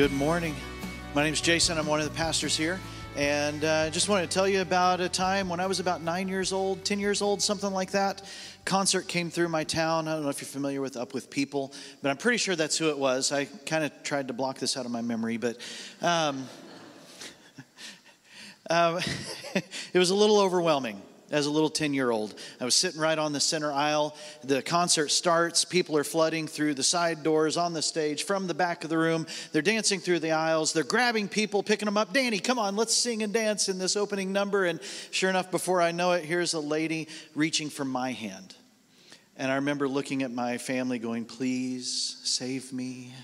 Good morning. My name is Jason. I'm one of the pastors here. And I uh, just wanted to tell you about a time when I was about nine years old, 10 years old, something like that. Concert came through my town. I don't know if you're familiar with Up With People, but I'm pretty sure that's who it was. I kind of tried to block this out of my memory, but um, um, it was a little overwhelming as a little 10 year old. I was sitting right on the center aisle. The concert starts. People are flooding through the side doors on the stage from the back of the room. They're dancing through the aisles. They're grabbing people, picking them up. Danny, come on, let's sing and dance in this opening number. And sure enough, before I know it, here's a lady reaching for my hand. And I remember looking at my family going, please save me.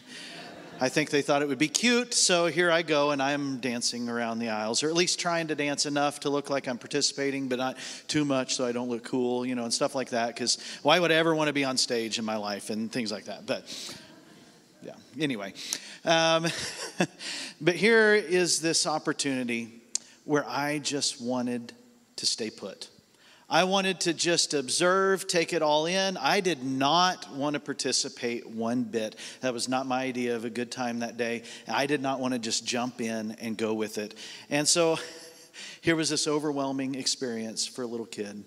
I think they thought it would be cute, so here I go, and I'm dancing around the aisles, or at least trying to dance enough to look like I'm participating, but not too much so I don't look cool, you know, and stuff like that. Because why would I ever want to be on stage in my life and things like that? But yeah, anyway. Um, but here is this opportunity where I just wanted to stay put. I wanted to just observe, take it all in. I did not want to participate one bit. That was not my idea of a good time that day. I did not want to just jump in and go with it. And so here was this overwhelming experience for a little kid.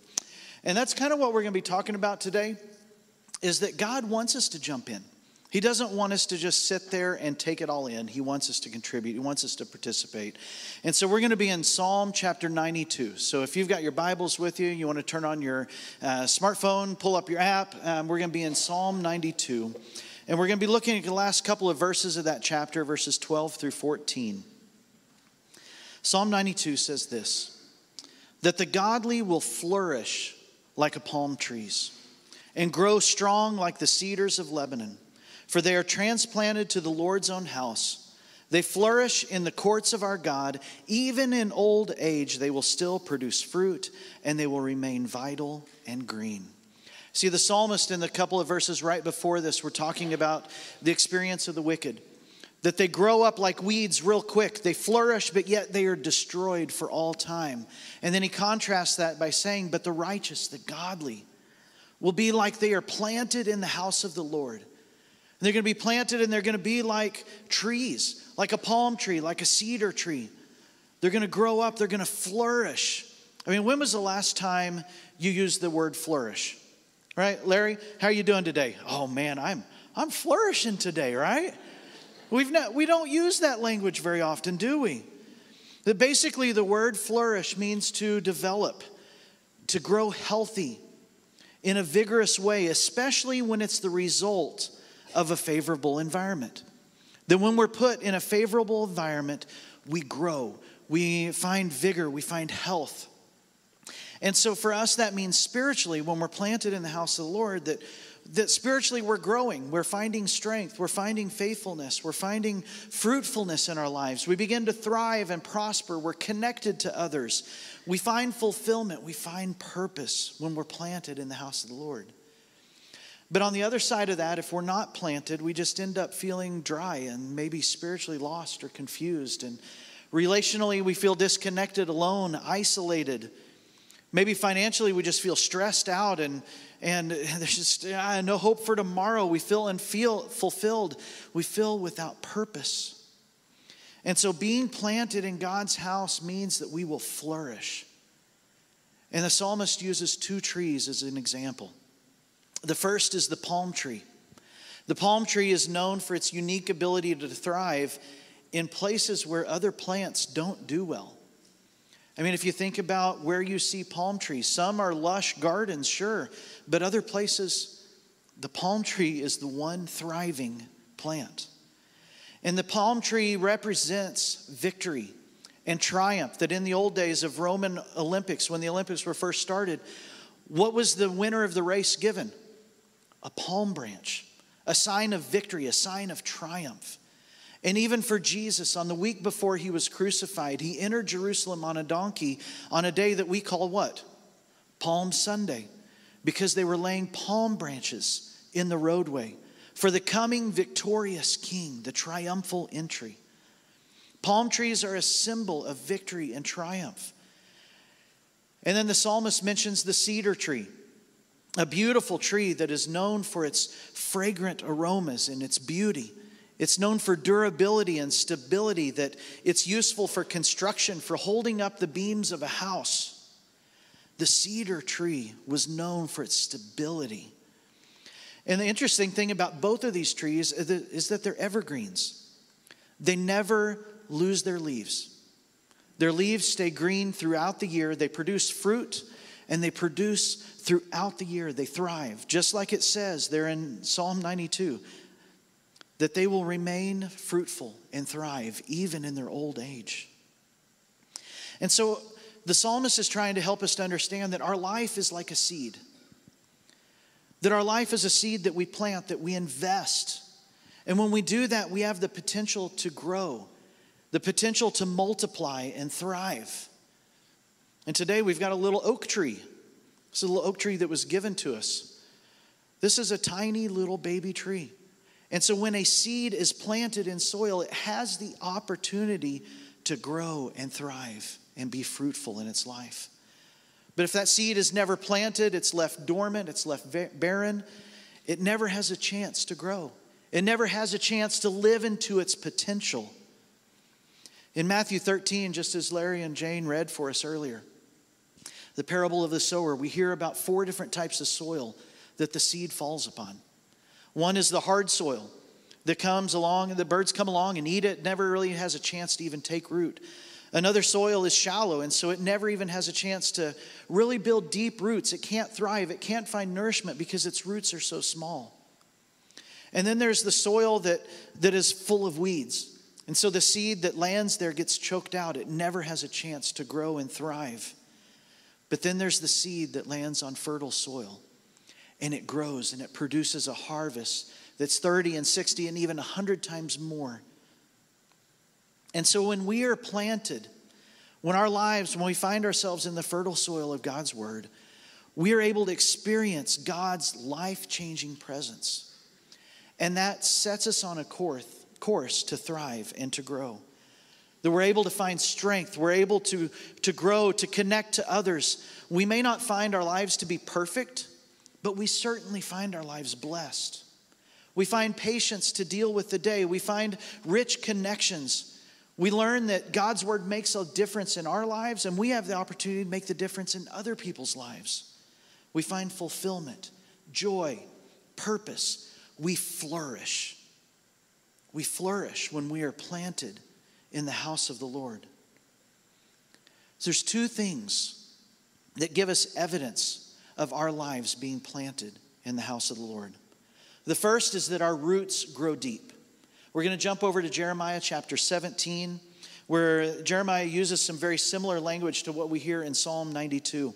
And that's kind of what we're going to be talking about today is that God wants us to jump in. He doesn't want us to just sit there and take it all in. He wants us to contribute. He wants us to participate. And so we're going to be in Psalm chapter 92. So if you've got your Bibles with you, you want to turn on your uh, smartphone, pull up your app, um, we're going to be in Psalm 92. And we're going to be looking at the last couple of verses of that chapter, verses 12 through 14. Psalm 92 says this that the godly will flourish like a palm trees and grow strong like the cedars of Lebanon for they are transplanted to the Lord's own house. They flourish in the courts of our God. Even in old age, they will still produce fruit and they will remain vital and green. See, the psalmist in the couple of verses right before this, we're talking about the experience of the wicked. That they grow up like weeds real quick. They flourish, but yet they are destroyed for all time. And then he contrasts that by saying, But the righteous, the godly, will be like they are planted in the house of the Lord. And they're going to be planted and they're going to be like trees, like a palm tree, like a cedar tree. They're going to grow up, they're going to flourish. I mean, when was the last time you used the word flourish? Right? Larry, how are you doing today? Oh man, I'm I'm flourishing today, right? We've not, we don't use that language very often, do we? That basically the word flourish means to develop, to grow healthy in a vigorous way, especially when it's the result of a favorable environment. That when we're put in a favorable environment, we grow, we find vigor, we find health. And so for us, that means spiritually, when we're planted in the house of the Lord, that, that spiritually we're growing, we're finding strength, we're finding faithfulness, we're finding fruitfulness in our lives. We begin to thrive and prosper, we're connected to others. We find fulfillment, we find purpose when we're planted in the house of the Lord. But on the other side of that, if we're not planted, we just end up feeling dry and maybe spiritually lost or confused. And relationally, we feel disconnected, alone, isolated. Maybe financially, we just feel stressed out and, and there's just uh, no hope for tomorrow. We feel and feel fulfilled. We feel without purpose. And so, being planted in God's house means that we will flourish. And the psalmist uses two trees as an example. The first is the palm tree. The palm tree is known for its unique ability to thrive in places where other plants don't do well. I mean, if you think about where you see palm trees, some are lush gardens, sure, but other places, the palm tree is the one thriving plant. And the palm tree represents victory and triumph that in the old days of Roman Olympics, when the Olympics were first started, What was the winner of the race given? A palm branch, a sign of victory, a sign of triumph. And even for Jesus, on the week before he was crucified, he entered Jerusalem on a donkey on a day that we call what? Palm Sunday, because they were laying palm branches in the roadway for the coming victorious king, the triumphal entry. Palm trees are a symbol of victory and triumph. And then the psalmist mentions the cedar tree, a beautiful tree that is known for its fragrant aromas and its beauty. It's known for durability and stability, that it's useful for construction, for holding up the beams of a house. The cedar tree was known for its stability. And the interesting thing about both of these trees is that they're evergreens. They never lose their leaves. Their leaves stay green throughout the year. They produce fruit and they produce throughout the year. They thrive, just like it says there in Psalm 92 that they will remain fruitful and thrive even in their old age. And so the psalmist is trying to help us to understand that our life is like a seed. That our life is a seed that we plant, that we invest. And when we do that, we have the potential to grow the potential to multiply and thrive. And today we've got a little oak tree. It's a little oak tree that was given to us. This is a tiny little baby tree. And so when a seed is planted in soil, it has the opportunity to grow and thrive and be fruitful in its life. But if that seed is never planted, it's left dormant, it's left barren, it never has a chance to grow. It never has a chance to live into its potential. In Matthew 13, just as Larry and Jane read for us earlier, the parable of the sower, we hear about four different types of soil that the seed falls upon. One is the hard soil that comes along, and the birds come along and eat it, never really has a chance to even take root. Another soil is shallow, and so it never even has a chance to really build deep roots. It can't thrive, it can't find nourishment because its roots are so small. And then there's the soil that, that is full of weeds. And so the seed that lands there gets choked out. It never has a chance to grow and thrive. But then there's the seed that lands on fertile soil and it grows and it produces a harvest that's 30 and 60 and even 100 times more. And so when we are planted, when our lives, when we find ourselves in the fertile soil of God's word, we are able to experience God's life changing presence. And that sets us on a course course to thrive and to grow. That we're able to find strength, we're able to, to grow, to connect to others. We may not find our lives to be perfect, but we certainly find our lives blessed. We find patience to deal with the day, we find rich connections. We learn that God's word makes a difference in our lives, and we have the opportunity to make the difference in other people's lives. We find fulfillment, joy, purpose. We flourish. We flourish when we are planted in the house of the Lord. So there's two things that give us evidence of our lives being planted in the house of the Lord. The first is that our roots grow deep. We're going to jump over to Jeremiah chapter 17, where Jeremiah uses some very similar language to what we hear in Psalm 92.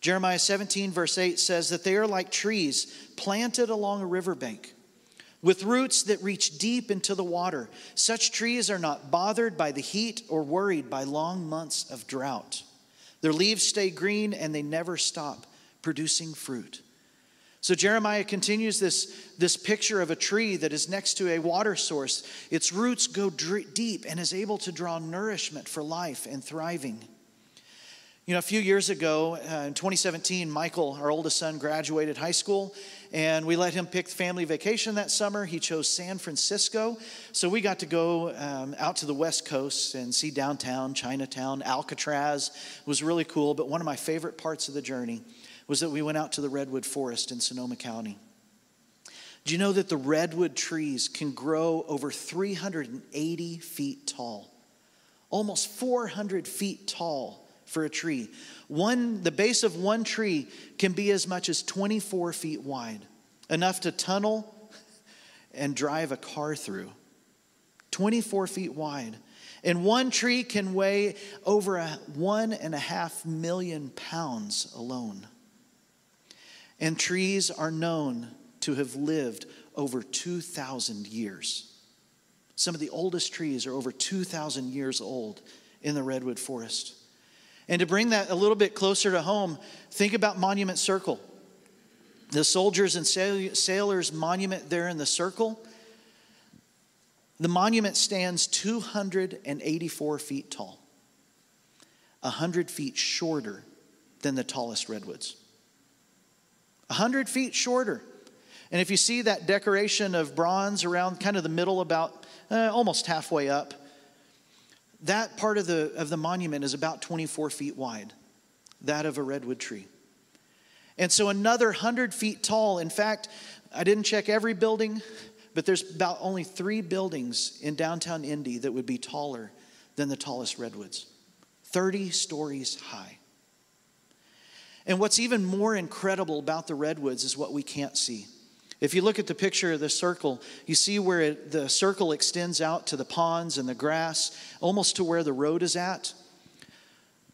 Jeremiah 17, verse 8 says that they are like trees planted along a riverbank with roots that reach deep into the water. Such trees are not bothered by the heat or worried by long months of drought. Their leaves stay green and they never stop producing fruit. So Jeremiah continues this, this picture of a tree that is next to a water source. Its roots go deep and is able to draw nourishment for life and thriving. You know, a few years ago, uh, in 2017, Michael, our oldest son, graduated high school, and we let him pick family vacation that summer. He chose San Francisco, so we got to go um, out to the West Coast and see downtown, Chinatown, Alcatraz. It was really cool, but one of my favorite parts of the journey was that we went out to the Redwood Forest in Sonoma County. Do you know that the redwood trees can grow over 380 feet tall? Almost 400 feet tall for a tree. One, the base of one tree can be as much as 24 feet wide, enough to tunnel and drive a car through. 24 feet wide. And one tree can weigh over a one and a half million pounds alone. And trees are known to have lived over 2,000 years. Some of the oldest trees are over 2,000 years old in the redwood forest. And to bring that a little bit closer to home, think about Monument Circle. The soldiers and sailors monument there in the circle. The monument stands 284 feet tall, 100 feet shorter than the tallest redwoods. 100 feet shorter. And if you see that decoration of bronze around kind of the middle, about uh, almost halfway up, that part of the, of the monument is about 24 feet wide, that of a redwood tree. And so another 100 feet tall. In fact, I didn't check every building, but there's about only three buildings in downtown Indy that would be taller than the tallest redwoods 30 stories high. And what's even more incredible about the redwoods is what we can't see. If you look at the picture of the circle, you see where it, the circle extends out to the ponds and the grass, almost to where the road is at.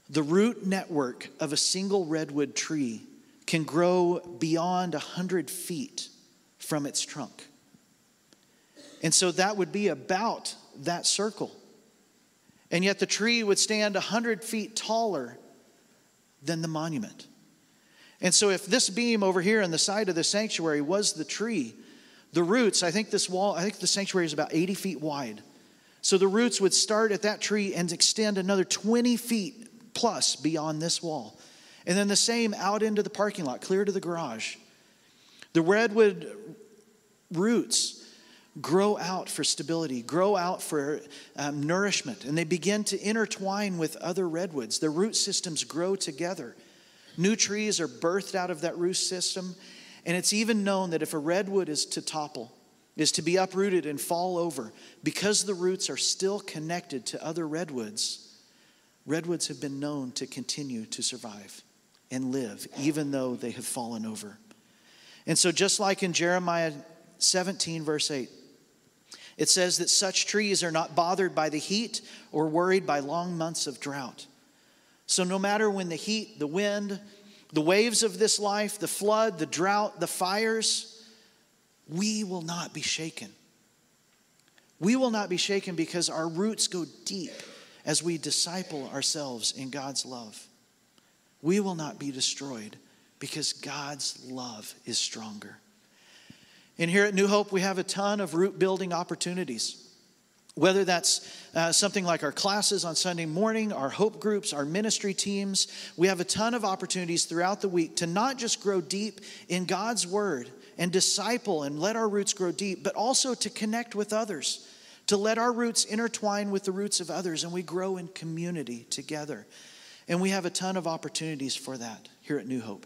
The root network of a single redwood tree can grow beyond 100 feet from its trunk. And so that would be about that circle. And yet the tree would stand 100 feet taller than the monument. And so, if this beam over here on the side of the sanctuary was the tree, the roots, I think this wall, I think the sanctuary is about 80 feet wide. So the roots would start at that tree and extend another 20 feet plus beyond this wall. And then the same out into the parking lot, clear to the garage. The redwood roots grow out for stability, grow out for um, nourishment, and they begin to intertwine with other redwoods. The root systems grow together. New trees are birthed out of that root system. And it's even known that if a redwood is to topple, is to be uprooted and fall over, because the roots are still connected to other redwoods, redwoods have been known to continue to survive and live, even though they have fallen over. And so, just like in Jeremiah 17, verse 8, it says that such trees are not bothered by the heat or worried by long months of drought. So, no matter when the heat, the wind, the waves of this life, the flood, the drought, the fires, we will not be shaken. We will not be shaken because our roots go deep as we disciple ourselves in God's love. We will not be destroyed because God's love is stronger. And here at New Hope, we have a ton of root building opportunities. Whether that's uh, something like our classes on Sunday morning, our hope groups, our ministry teams, we have a ton of opportunities throughout the week to not just grow deep in God's word and disciple and let our roots grow deep, but also to connect with others, to let our roots intertwine with the roots of others, and we grow in community together. And we have a ton of opportunities for that here at New Hope.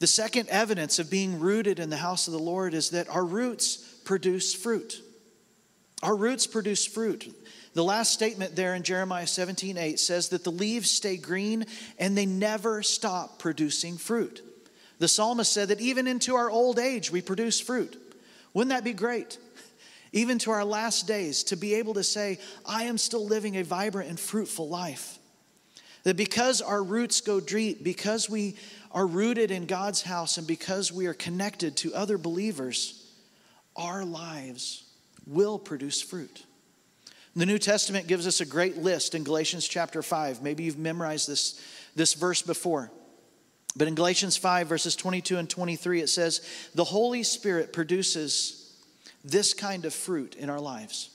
The second evidence of being rooted in the house of the Lord is that our roots produce fruit. Our roots produce fruit. The last statement there in Jeremiah 17 8 says that the leaves stay green and they never stop producing fruit. The psalmist said that even into our old age we produce fruit. Wouldn't that be great? Even to our last days, to be able to say, I am still living a vibrant and fruitful life. That because our roots go deep, because we are rooted in God's house, and because we are connected to other believers, our lives will produce fruit. The New Testament gives us a great list in Galatians chapter 5. Maybe you've memorized this, this verse before. But in Galatians 5, verses 22 and 23, it says, The Holy Spirit produces this kind of fruit in our lives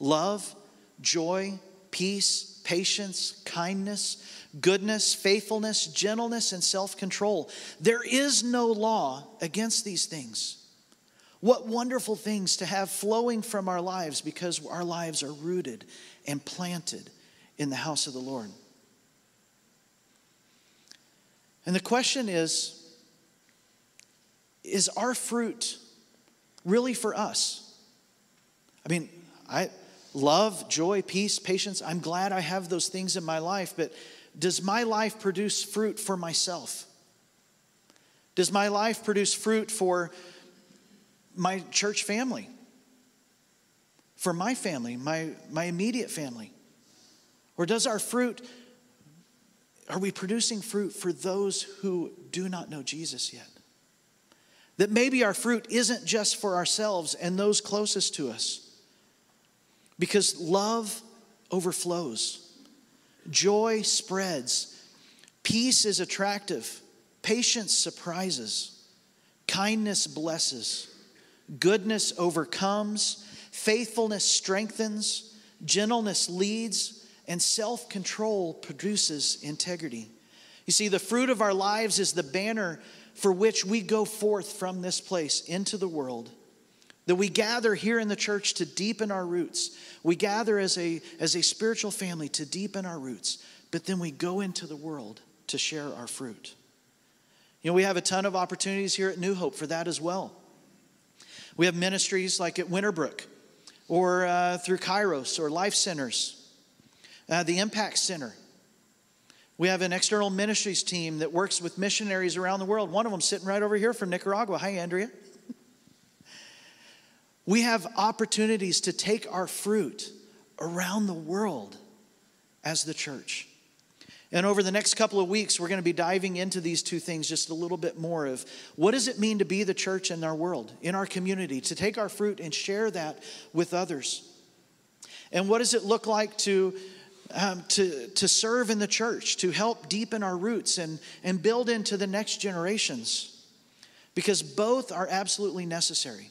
love, joy, peace, patience, kindness, goodness, faithfulness, gentleness, and self control. There is no law against these things. What wonderful things to have flowing from our lives because our lives are rooted and planted in the house of the Lord. And the question is is our fruit really for us? I mean, I love, joy, peace, patience. I'm glad I have those things in my life, but does my life produce fruit for myself? Does my life produce fruit for my church family, for my family, my, my immediate family? Or does our fruit, are we producing fruit for those who do not know Jesus yet? That maybe our fruit isn't just for ourselves and those closest to us. Because love overflows, joy spreads, peace is attractive, patience surprises, kindness blesses, goodness overcomes, faithfulness strengthens, gentleness leads, and self control produces integrity. You see, the fruit of our lives is the banner for which we go forth from this place into the world. That we gather here in the church to deepen our roots. We gather as a, as a spiritual family to deepen our roots, but then we go into the world to share our fruit. You know, we have a ton of opportunities here at New Hope for that as well. We have ministries like at Winterbrook or uh, through Kairos or Life Centers, uh, the Impact Center. We have an external ministries team that works with missionaries around the world. One of them sitting right over here from Nicaragua. Hi, Andrea. we have opportunities to take our fruit around the world as the church. And over the next couple of weeks, we're going to be diving into these two things just a little bit more of what does it mean to be the church in our world, in our community, to take our fruit and share that with others? And what does it look like to um, to, to serve in the church, to help deepen our roots and, and build into the next generations. Because both are absolutely necessary.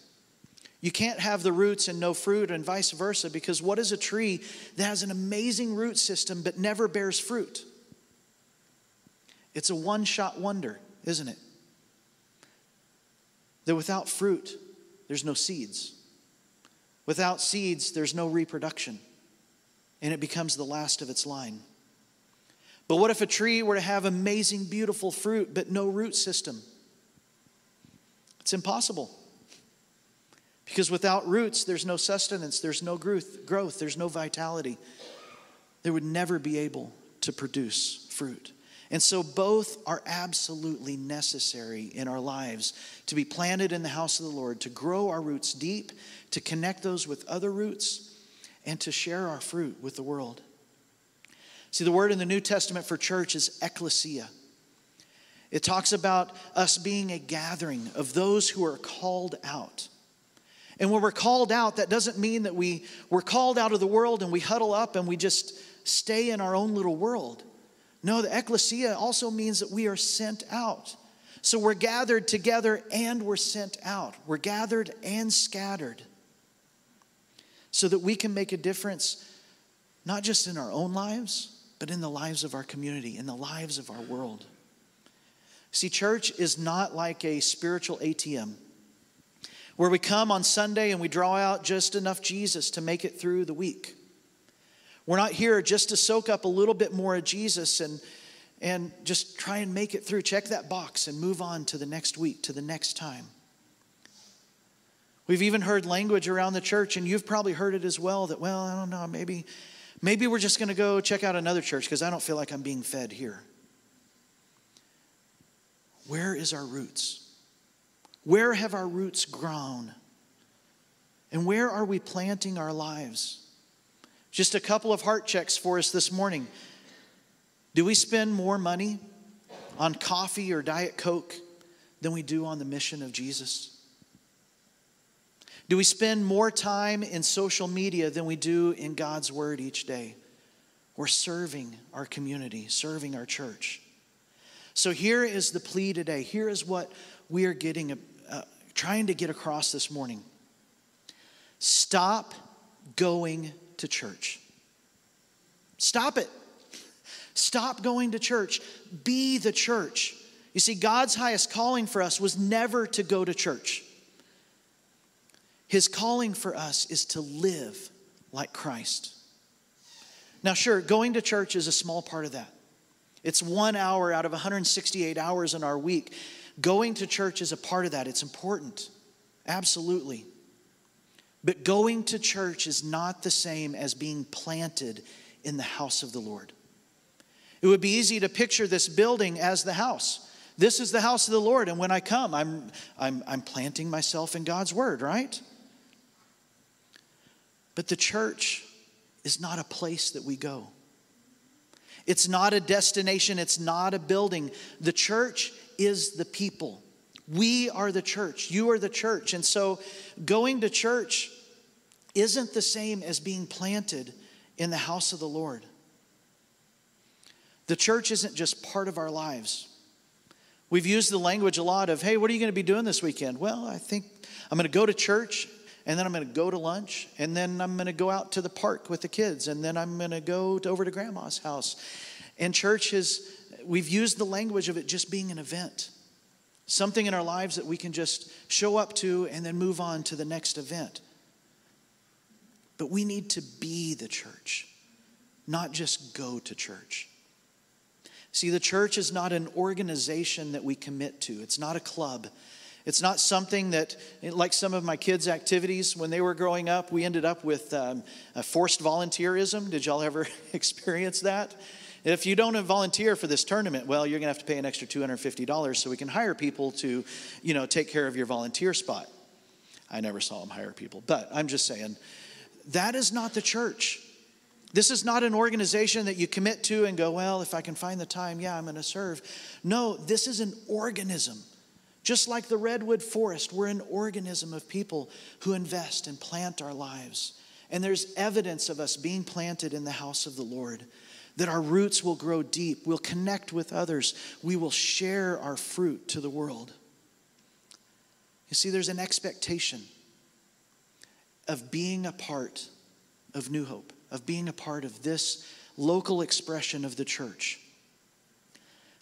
You can't have the roots and no fruit, and vice versa, because what is a tree that has an amazing root system but never bears fruit? It's a one shot wonder, isn't it? That without fruit, there's no seeds. Without seeds, there's no reproduction and it becomes the last of its line. But what if a tree were to have amazing, beautiful fruit, but no root system? It's impossible. Because without roots, there's no sustenance, there's no growth, growth, there's no vitality. They would never be able to produce fruit. And so both are absolutely necessary in our lives to be planted in the house of the Lord, to grow our roots deep, to connect those with other roots, and to share our fruit with the world. See, the word in the New Testament for church is ecclesia. It talks about us being a gathering of those who are called out. And when we're called out, that doesn't mean that we, we're called out of the world and we huddle up and we just stay in our own little world. No, the ecclesia also means that we are sent out. So we're gathered together and we're sent out. We're gathered and scattered so that we can make a difference not just in our own lives, but in the lives of our community, in the lives of our world. See, church is not like a spiritual ATM where we come on Sunday and we draw out just enough Jesus to make it through the week. We're not here just to soak up a little bit more of Jesus and, and just try and make it through. Check that box and move on to the next week, to the next time. We've even heard language around the church, and you've probably heard it as well that, well, I don't know, maybe, maybe we're just going to go check out another church because I don't feel like I'm being fed here. Where is our roots? Where have our roots grown? And where are we planting our lives? Just a couple of heart checks for us this morning. Do we spend more money on coffee or Diet Coke than we do on the mission of Jesus? Do we spend more time in social media than we do in God's Word each day? We're serving our community, serving our church. So here is the plea today. Here is what we are getting, uh, trying to get across this morning. Stop going to church. Stop it. Stop going to church. Be the church. You see, God's highest calling for us was never to go to church. His calling for us is to live like Christ. Now, sure, going to church is a small part of that. It's one hour out of 168 hours in our week. Going to church is a part of that. It's important, absolutely. But going to church is not the same as being planted in the house of the Lord. It would be easy to picture this building as the house. This is the house of the Lord, and when I come, I'm, I'm, I'm planting myself in God's word, right? But the church is not a place that we go. It's not a destination, it's not a building. The church is the people. We are the church. You are the church. And so going to church isn't the same as being planted in the house of the Lord. The church isn't just part of our lives. We've used the language a lot of, hey, what are you going to be doing this weekend? Well, I think I'm going to go to church and then I'm going to go to lunch, and then I'm going to go out to the park with the kids, and then I'm going to go over to grandma's house. And church is, we've used the language of it just being an event, something in our lives that we can just show up to and then move on to the next event. But we need to be the church, not just go to church. See, the church is not an organization that we commit to, it's not a club. It's not something that, like some of my kids' activities when they were growing up, we ended up with um, forced volunteerism. Did y'all ever experience that? If you don't volunteer for this tournament, well, you're going to have to pay an extra $250 so we can hire people to, you know, take care of your volunteer spot. I never saw them hire people, but I'm just saying that is not the church. This is not an organization that you commit to and go, well, if I can find the time, yeah, I'm going to serve. No, this is an organism. Just like the redwood forest, we're an organism of people who invest and plant our lives. And there's evidence of us being planted in the house of the Lord, that our roots will grow deep, we'll connect with others, we will share our fruit to the world. You see, there's an expectation of being a part of New Hope, of being a part of this local expression of the church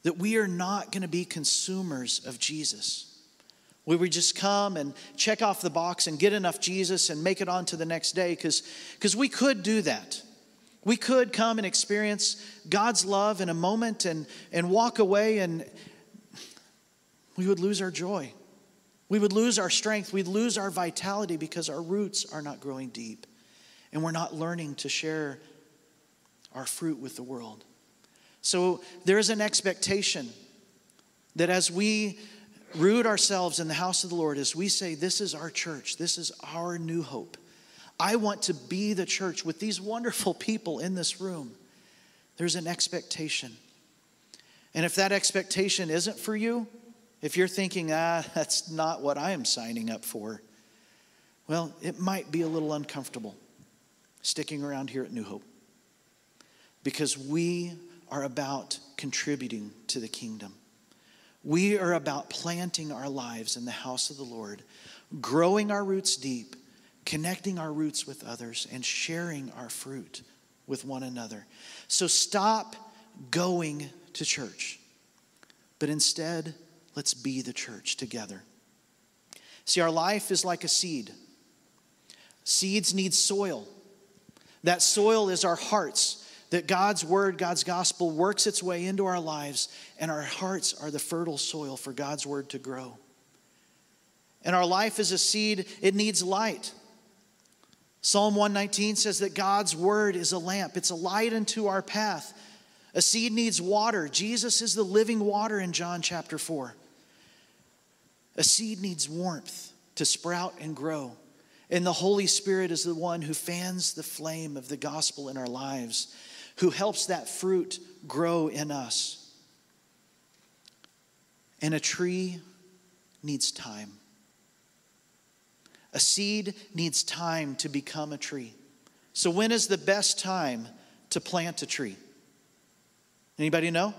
that we are not going to be consumers of Jesus. We would just come and check off the box and get enough Jesus and make it on to the next day because we could do that. We could come and experience God's love in a moment and, and walk away, and we would lose our joy. We would lose our strength. We'd lose our vitality because our roots are not growing deep and we're not learning to share our fruit with the world. So there's an expectation that as we root ourselves in the house of the Lord, as we say, This is our church, this is our new hope. I want to be the church with these wonderful people in this room. There's an expectation. And if that expectation isn't for you, if you're thinking, ah, that's not what I am signing up for, well, it might be a little uncomfortable sticking around here at New Hope because we are about contributing to the kingdom. We are about planting our lives in the house of the Lord, growing our roots deep, connecting our roots with others, and sharing our fruit with one another. So stop going to church, but instead, let's be the church together. See, our life is like a seed. Seeds need soil. That soil is our hearts that God's word, God's gospel works its way into our lives, and our hearts are the fertile soil for God's word to grow. And our life is a seed, it needs light. Psalm 119 says that God's word is a lamp, it's a light unto our path. A seed needs water. Jesus is the living water in John chapter 4. A seed needs warmth to sprout and grow. And the Holy Spirit is the one who fans the flame of the gospel in our lives who helps that fruit grow in us. And a tree needs time. A seed needs time to become a tree. So when is the best time to plant a tree? Anybody know?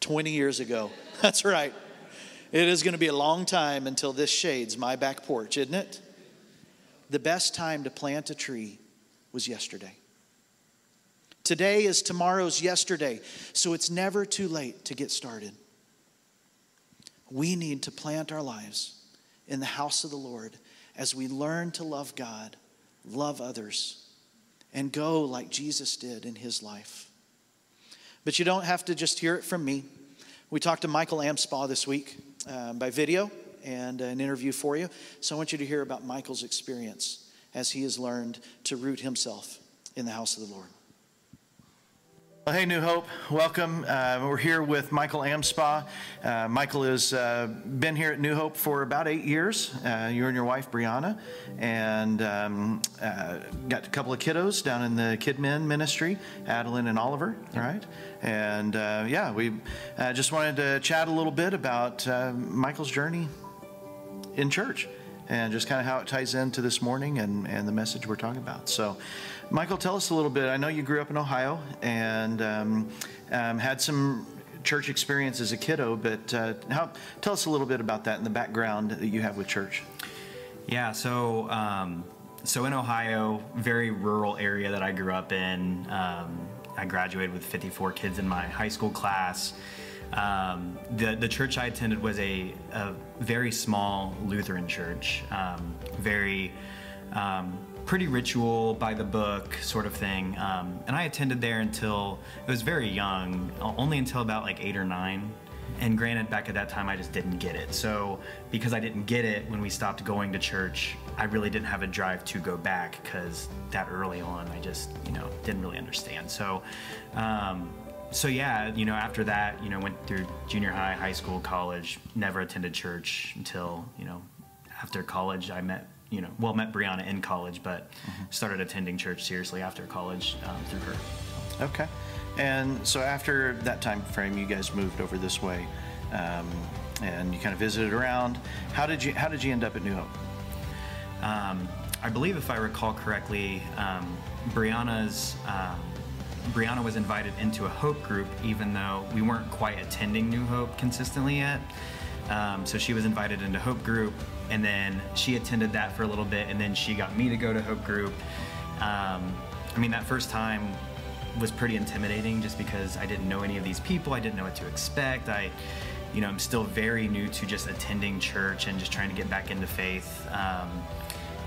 20 years ago. That's right. It is going to be a long time until this shades my back porch, isn't it? The best time to plant a tree was yesterday. Today is tomorrow's yesterday, so it's never too late to get started. We need to plant our lives in the house of the Lord as we learn to love God, love others, and go like Jesus did in his life. But you don't have to just hear it from me. We talked to Michael Amspaw this week um, by video and an interview for you. So I want you to hear about Michael's experience as he has learned to root himself in the house of the Lord. Well, hey, New Hope, welcome. Uh, we're here with Michael Amspa. Uh, Michael has uh, been here at New Hope for about eight years. Uh, you and your wife, Brianna, and um, uh, got a couple of kiddos down in the KidMin ministry, Adeline and Oliver, right? And uh, yeah, we just wanted to chat a little bit about Michael's journey in church and just kind of how it ties into this morning and, and the message we're talking about. So, Michael, tell us a little bit. I know you grew up in Ohio and um, um, had some church experience as a kiddo, but uh, how, tell us a little bit about that and the background that you have with church. Yeah, so um, so in Ohio, very rural area that I grew up in. Um, I graduated with 54 kids in my high school class. Um, the the church I attended was a, a very small Lutheran church, um, very um, pretty ritual by the book sort of thing. Um, and I attended there until I was very young, only until about like eight or nine. And granted, back at that time, I just didn't get it. So, because I didn't get it when we stopped going to church, I really didn't have a drive to go back because that early on, I just, you know, didn't really understand. So, um, so yeah, you know, after that, you know, went through junior high, high school, college, never attended church until, you know, after college, I met you know, well, met Brianna in college, but mm-hmm. started attending church seriously after college um, through her. Okay. And so after that time frame, you guys moved over this way, um, and you kind of visited around. How did you How did you end up at New Hope? Um, I believe, if I recall correctly, um, Brianna's um, Brianna was invited into a Hope group, even though we weren't quite attending New Hope consistently yet. Um, so she was invited into Hope group, and then she attended that for a little bit, and then she got me to go to Hope Group. Um, I mean, that first time was pretty intimidating just because I didn't know any of these people. I didn't know what to expect. I, you know, I'm still very new to just attending church and just trying to get back into faith. Um,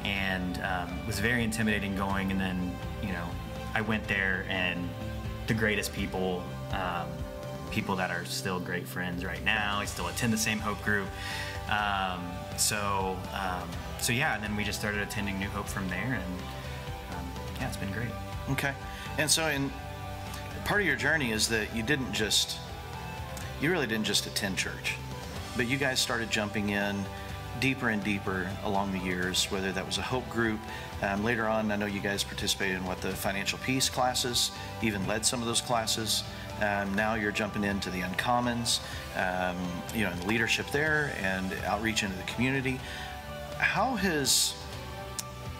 and um, was very intimidating going. And then, you know, I went there and the greatest people, um, people that are still great friends right now. I still attend the same Hope Group. Um, so, um, so yeah, and then we just started attending New Hope from there, and um, yeah, it's been great. Okay, and so in part of your journey is that you didn't just, you really didn't just attend church, but you guys started jumping in deeper and deeper along the years, whether that was a hope group. Um, later on, I know you guys participated in what the financial peace classes, even led some of those classes. Um, now you're jumping into the uncommons, um, you know, and leadership there and outreach into the community. How has,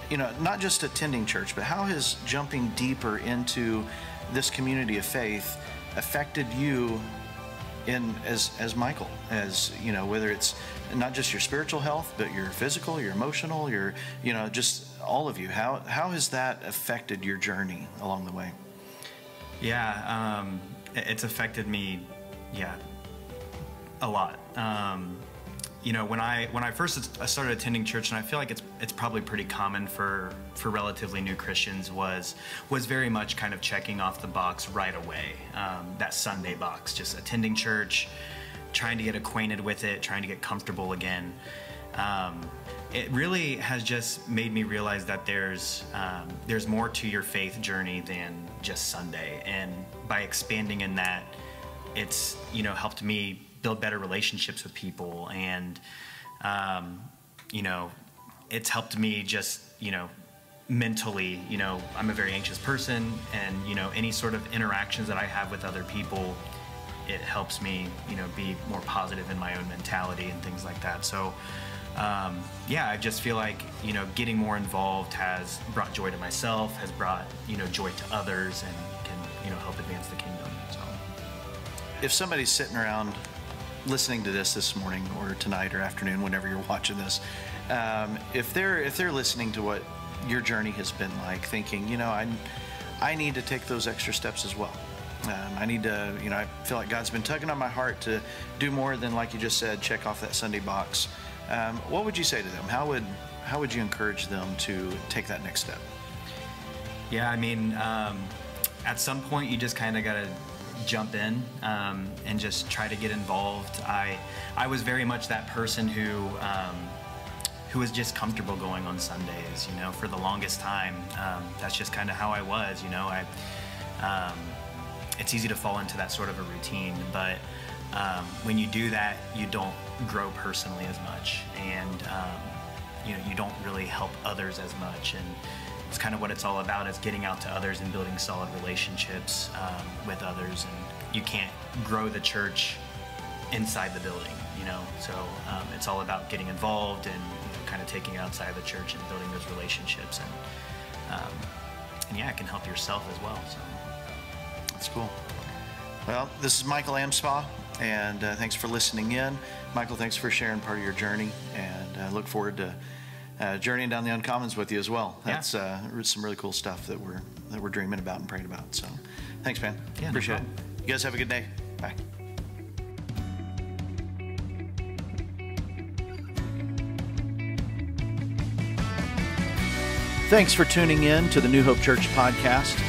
you know, not just attending church, but how has jumping deeper into this community of faith affected you in as as Michael, as you know, whether it's not just your spiritual health, but your physical, your emotional, your you know, just all of you. How how has that affected your journey along the way? Yeah, um, it's affected me, yeah, a lot. Um, you know, when I when I first started attending church, and I feel like it's it's probably pretty common for for relatively new Christians was was very much kind of checking off the box right away. Um, that Sunday box, just attending church, trying to get acquainted with it, trying to get comfortable again. Um, it really has just made me realize that there's um, there's more to your faith journey than just Sunday, and by expanding in that, it's you know helped me build better relationships with people, and um, you know it's helped me just you know mentally you know i'm a very anxious person. And you know any sort of interactions that i have with other people it helps me you know be more positive in my own mentality and things like that. So um, yeah, I just feel like you know getting more involved has brought joy to myself, has brought you know joy to others, and can you know help advance the kingdom. So, if somebody's sitting around listening to this this morning or tonight or afternoon, whenever you're watching this, um, if they're if they're listening to what your journey has been like, thinking, you know, I I need to take those extra steps as well. Um, I need to, you know, I feel like God's been tugging on my heart to do more than, like you just said, check off that Sunday box. Um, what would you say to them? How would how would you encourage them to take that next step? Yeah, I mean, um, at some point you just kind of got to jump in um, and just try to get involved. I I was very much that person who um, who was just comfortable going on Sundays. You know, for the longest time, um, that's just kind of how I was. You know, I um, it's easy to fall into that sort of a routine. But um, when you do that, you don't grow personally as much, and um, you know you don't really help others as much. And it's kind of what it's all about: is getting out to others and building solid relationships um, with others. And you can't grow the church inside the building, you know. So um, it's all about getting involved and you know, kind of taking it outside the church and building those relationships. And um, and yeah, it can help yourself as well. So. That's cool. Well, this is Michael Amspaugh, and uh, thanks for listening in. Michael, thanks for sharing part of your journey, and I uh, look forward to uh, journeying down the uncommons with you as well. That's yeah. uh, some really cool stuff that we're that we're dreaming about and praying about. So, thanks, man. Yeah, appreciate no it. You guys have a good day. Bye. Thanks for tuning in to the New Hope Church podcast.